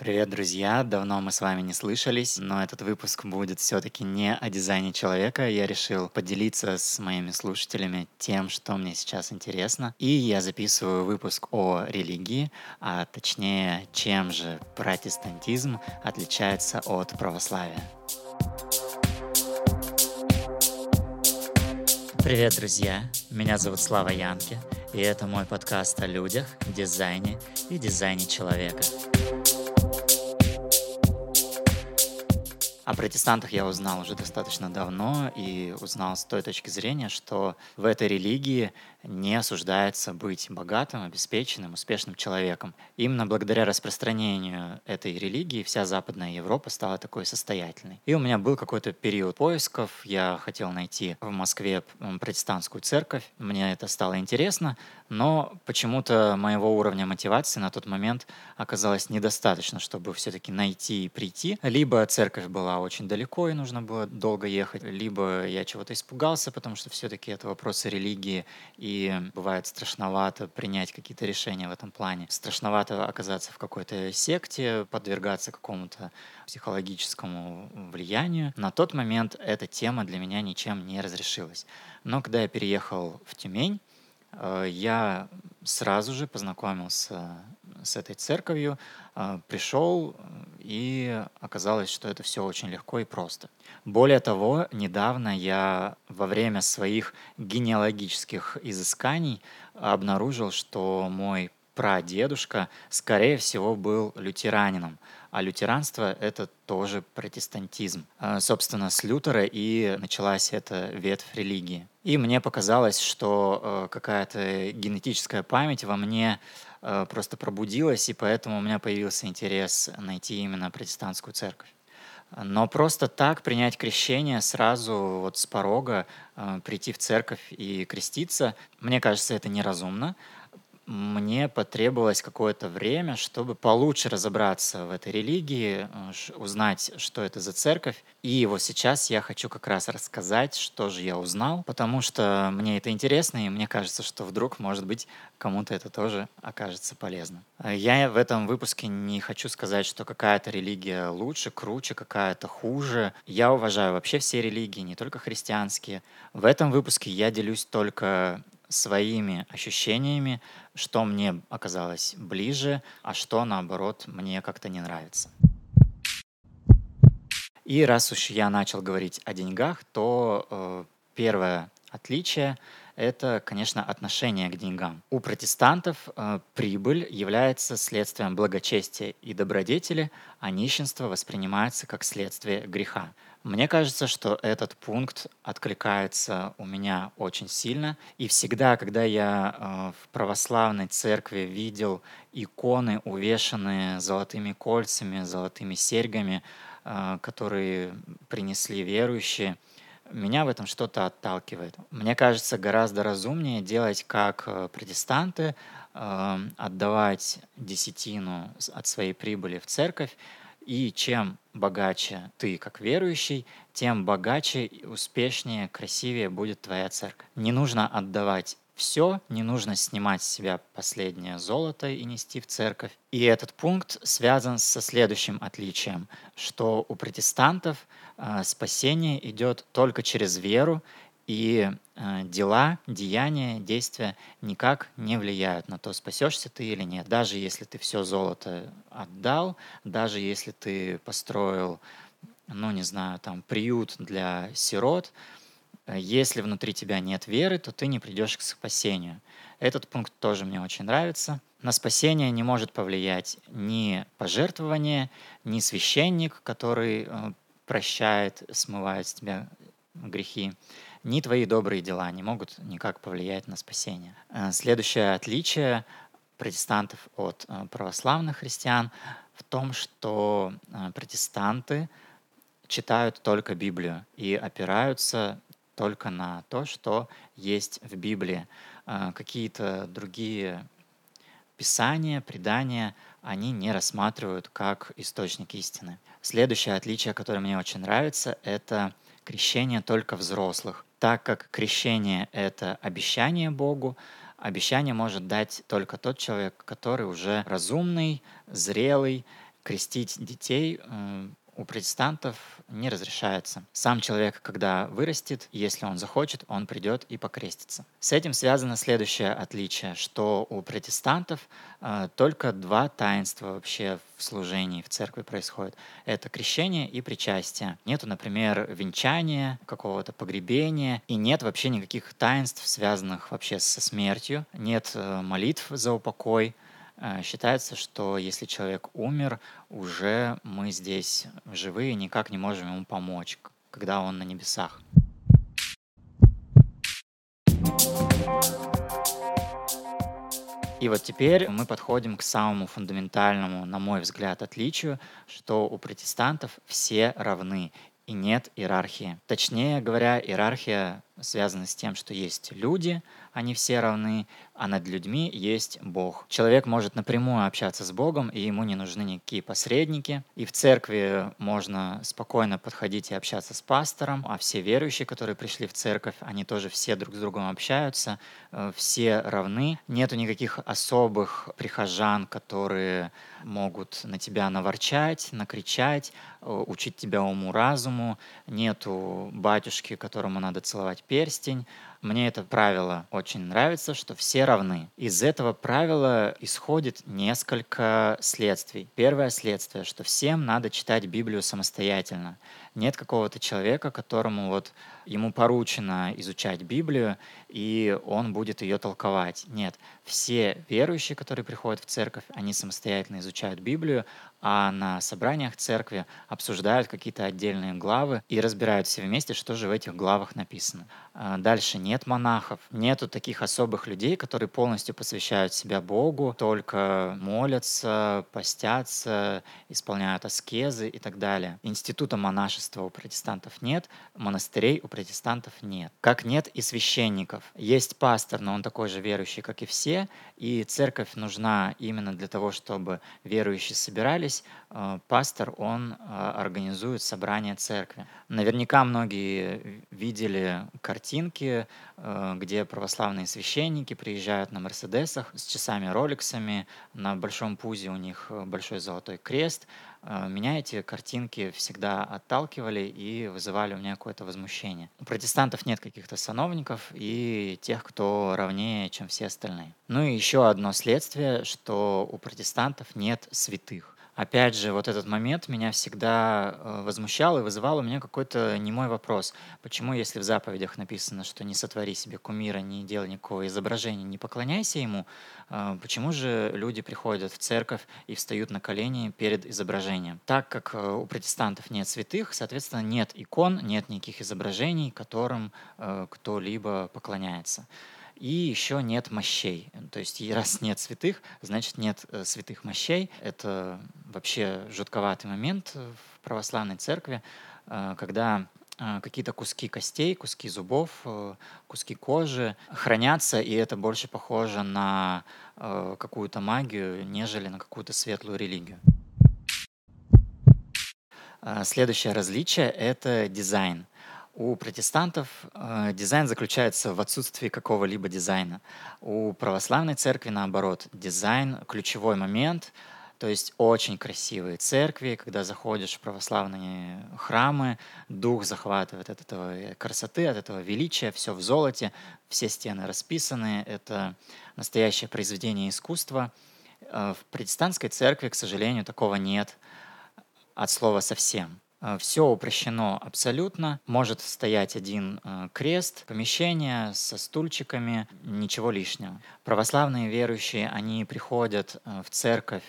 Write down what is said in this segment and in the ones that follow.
Привет, друзья! Давно мы с вами не слышались, но этот выпуск будет все-таки не о дизайне человека. Я решил поделиться с моими слушателями тем, что мне сейчас интересно. И я записываю выпуск о религии, а точнее, чем же протестантизм отличается от православия. Привет, друзья! Меня зовут Слава Янки, и это мой подкаст о людях, дизайне и дизайне человека. О протестантах я узнал уже достаточно давно и узнал с той точки зрения, что в этой религии не осуждается быть богатым, обеспеченным, успешным человеком. Именно благодаря распространению этой религии вся Западная Европа стала такой состоятельной. И у меня был какой-то период поисков. Я хотел найти в Москве протестантскую церковь. Мне это стало интересно, но почему-то моего уровня мотивации на тот момент оказалось недостаточно, чтобы все-таки найти и прийти. Либо церковь была очень далеко и нужно было долго ехать, либо я чего-то испугался, потому что все-таки это вопросы религии и и бывает страшновато принять какие-то решения в этом плане. Страшновато оказаться в какой-то секте, подвергаться какому-то психологическому влиянию. На тот момент эта тема для меня ничем не разрешилась. Но когда я переехал в Тюмень, я сразу же познакомился с этой церковью, э, пришел, и оказалось, что это все очень легко и просто. Более того, недавно я во время своих генеалогических изысканий обнаружил, что мой прадедушка, скорее всего, был лютеранином. А лютеранство — это тоже протестантизм. А, собственно, с Лютера и началась эта ветвь религии. И мне показалось, что э, какая-то генетическая память во мне э, просто пробудилась, и поэтому у меня появился интерес найти именно протестантскую церковь. Но просто так принять крещение сразу вот с порога, э, прийти в церковь и креститься, мне кажется, это неразумно мне потребовалось какое-то время, чтобы получше разобраться в этой религии, э, узнать, что это за церковь. И вот сейчас я хочу как раз рассказать, что же я узнал, потому что мне это интересно, и мне кажется, что вдруг, может быть, кому-то это тоже окажется полезно. Э, я в этом выпуске не хочу сказать, что какая-то религия лучше, круче, какая-то хуже. Я уважаю вообще все религии, не только христианские. В этом выпуске я делюсь только своими ощущениями, что мне оказалось ближе, а что, наоборот, мне как-то не нравится. И раз уж я начал говорить о деньгах, то э, первое отличие – это, конечно, отношение к деньгам. У протестантов э, прибыль является следствием благочестия и добродетели, а нищенство воспринимается как следствие греха. Мне кажется, что этот пункт откликается у меня очень сильно. И всегда, когда я э, в православной церкви видел иконы, увешанные золотыми кольцами, золотыми серьгами, э, которые принесли верующие, меня в этом что-то отталкивает. Мне кажется, гораздо разумнее делать как э, протестанты, отдавать десятину от своей прибыли в церковь, и чем богаче ты как верующий, тем богаче, успешнее, красивее будет твоя церковь. Не нужно отдавать все, не нужно снимать с себя последнее золото и нести в церковь. И этот пункт связан со следующим отличием, что у протестантов э, спасение идет только через веру, и э, дела, деяния, действия никак не влияют на то, спасешься ты или нет. Даже если ты все золото отдал, даже если ты построил, ну не знаю, там приют для сирот, э, если внутри тебя нет веры, то ты не придешь к спасению. Этот пункт тоже мне очень нравится. На спасение не может повлиять ни пожертвование, ни священник, который э, прощает, смывает с тебя грехи ни твои добрые дела не могут никак повлиять на спасение. Э, следующее отличие протестантов от э, православных христиан в том, что э, протестанты читают только Библию и опираются только на то, что есть в Библии. Какие-то другие писания, предания они не рассматривают как источник истины. Следующее отличие, которое мне очень нравится, это крещение только взрослых. Так как крещение — это обещание Богу, обещание может дать только тот человек, который уже разумный, зрелый, крестить детей у протестантов не разрешается. Сам человек, когда вырастет, если он захочет, он придет и покрестится. С этим связано следующее отличие, что у протестантов э, только два таинства вообще в служении в церкви происходит. Это крещение и причастие. Нету, например, венчания, какого-то погребения, и нет вообще никаких таинств, связанных вообще со смертью. Нет э, молитв за упокой, считается, что если человек умер, уже мы здесь живые никак не можем ему помочь, когда он на небесах. И вот теперь мы подходим к самому фундаментальному, на мой взгляд, отличию, что у протестантов все равны и нет иерархии. Точнее говоря, иерархия связана с тем, что есть люди, они все равны, а над людьми есть Бог. Человек может напрямую общаться с Богом, и ему не нужны никакие посредники. И в церкви можно спокойно подходить и общаться с пастором, а все верующие, которые пришли в церковь, они тоже все друг с другом общаются, э, все равны. Нету никаких особых прихожан, которые могут на тебя наворчать, накричать, э, учить тебя уму-разуму. Нету батюшки, которому надо целовать перстень, мне это правило очень нравится, что все равны. Из этого правила исходит несколько следствий. Первое следствие, что всем надо читать Библию самостоятельно. Нет какого-то человека, которому вот ему поручено изучать Библию, и он будет ее толковать. Нет, все верующие, которые приходят в церковь, они самостоятельно изучают Библию, а на собраниях церкви обсуждают какие-то отдельные главы и разбирают все вместе, что же в этих главах написано. А дальше нет монахов, нету таких особых людей, которые полностью посвящают себя Богу, только молятся, постятся, исполняют аскезы и так далее. Института монашества у протестантов нет, монастырей у протестантов нет. Как нет и священников. Есть пастор, но он такой же верующий, как и все, и церковь нужна именно для того, чтобы верующие собирались. Э, пастор, он э, организует собрание церкви. Наверняка многие видели картинки, э, где православные священники приезжают на Мерседесах с часами Роликсами, на большом пузе у них большой золотой крест, Э, меня эти картинки всегда отталкивали и вызывали у меня какое-то возмущение. У протестантов нет каких-то сановников и тех, кто равнее, чем все остальные. Ну и еще одно следствие, что у протестантов нет святых опять же, вот этот момент меня всегда э, возмущал и вызывал у меня какой-то немой вопрос. Почему, если в заповедях написано, что не сотвори себе кумира, не делай никакого изображения, не поклоняйся ему, э, почему же люди приходят в церковь и встают на колени перед изображением? Так как э, у протестантов нет святых, соответственно, нет икон, нет никаких изображений, которым кто-либо поклоняется. И еще нет мощей. То есть раз нет святых, значит нет э, святых мощей. Это вообще жутковатый момент в православной церкви, э, когда э, какие-то куски костей, куски зубов, куски кожи хранятся, и это больше похоже на какую-то магию, нежели на какую-то светлую религию. Следующее различие — это дизайн. У протестантов э, дизайн заключается в отсутствии какого-либо дизайна. У православной церкви, наоборот, дизайн — ключевой момент, то есть очень красивые церкви, когда заходишь в православные храмы, дух захватывает от этого красоты, от этого величия, все в золоте, все стены расписаны, это настоящее произведение искусства. Э, в протестантской церкви, к сожалению, такого нет от слова совсем. Э, Все упрощено абсолютно. Может стоять один э, крест, помещение со стульчиками, ничего лишнего. Православные верующие, они приходят э, в церковь,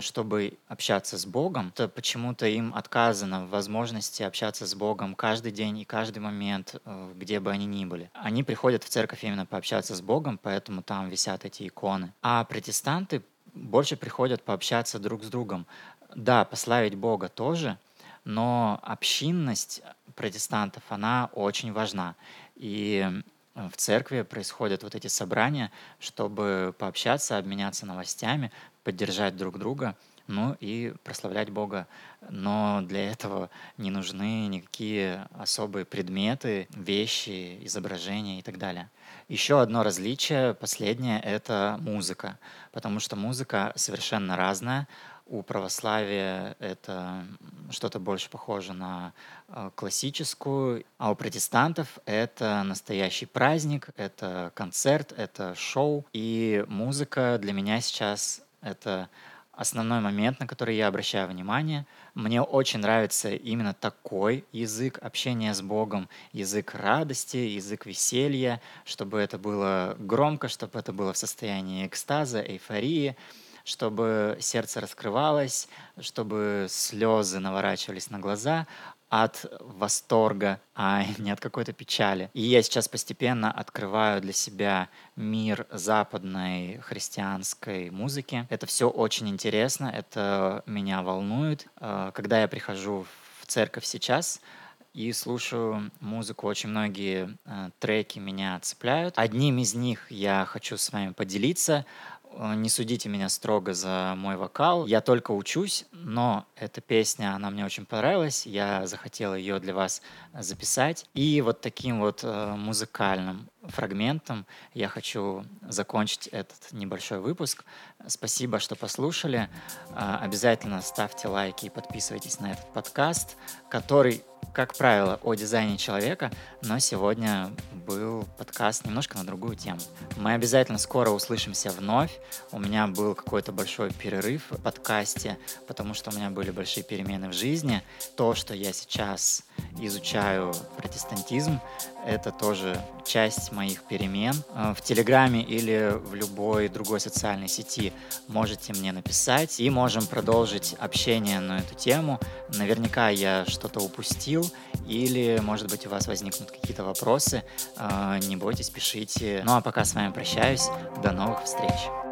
чтобы общаться с Богом. То почему-то им отказано в возможности общаться с Богом каждый день и каждый момент, где бы они ни были. Они приходят в церковь именно пообщаться с Богом, поэтому там висят эти иконы. А протестанты больше приходят пообщаться друг с другом. Да, пославить Бога тоже, но общинность протестантов, она очень важна. И в церкви происходят вот эти собрания, чтобы пообщаться, обменяться новостями, поддержать друг друга, ну и прославлять Бога. Но для этого не нужны никакие особые предметы, вещи, изображения и так далее. Еще одно различие, последнее, это музыка, потому что музыка совершенно разная у православия это что-то больше похоже на э, классическую, а у протестантов это настоящий праздник, это концерт, это шоу. И музыка для меня сейчас это основной момент, на который я обращаю внимание. Мне очень нравится именно такой язык общения с Богом, язык радости, язык веселья, чтобы это было громко, чтобы это было в состоянии экстаза, эйфории, чтобы сердце раскрывалось, чтобы слезы наворачивались на глаза, от восторга, а не от какой-то печали. И я сейчас постепенно открываю для себя мир западной христианской музыки. Это все очень интересно, это меня волнует. А, когда я прихожу в церковь сейчас, и слушаю музыку. Очень многие э, треки меня цепляют. Одним из них я хочу с вами поделиться. Э, не судите меня строго за мой вокал. Я только учусь, но эта песня, она мне очень понравилась. Я захотел ее для вас записать. И вот таким вот э, музыкальным фрагментом я хочу закончить этот небольшой выпуск. Спасибо, что послушали. Э, обязательно ставьте лайки и подписывайтесь на этот подкаст, который как правило, о дизайне человека, но сегодня был подкаст немножко на другую тему. Мы обязательно скоро услышимся вновь. У меня был какой-то большой перерыв в подкасте, потому что у меня были большие перемены в жизни. То, что я сейчас изучаю протестантизм, это тоже часть моих перемен. Э, в Телеграме или в любой другой социальной сети можете мне написать и можем продолжить общение на эту тему. Наверняка я что-то упустил или, может быть, у вас возникнут какие-то вопросы. Э, не бойтесь, пишите. Ну а пока с вами прощаюсь. До новых встреч.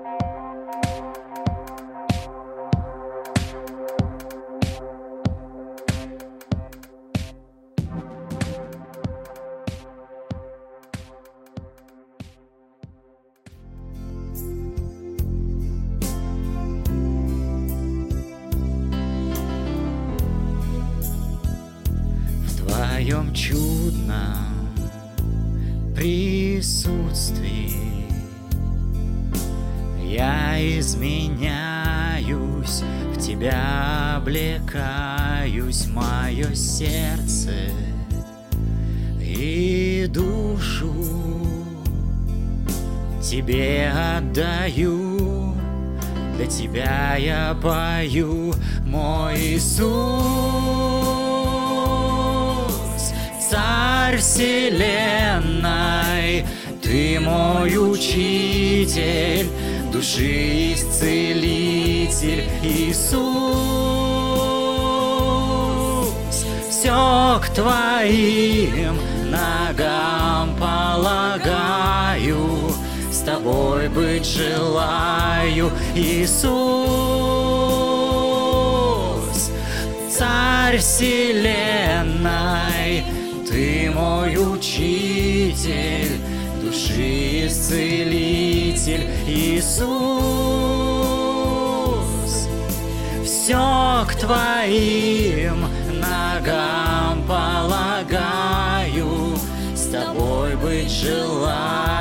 Я изменяюсь, в тебя облекаюсь, мое сердце и душу тебе отдаю, для тебя я пою, мой Иисус царь вселенной, ты мой учитель, души исцелитель Иисус. Все к твоим ногам полагаю, с тобой быть желаю, Иисус. Царь вселенной, ты мой учитель, души исцелитель Иисус. Все к твоим ногам полагаю, с тобой быть желаю.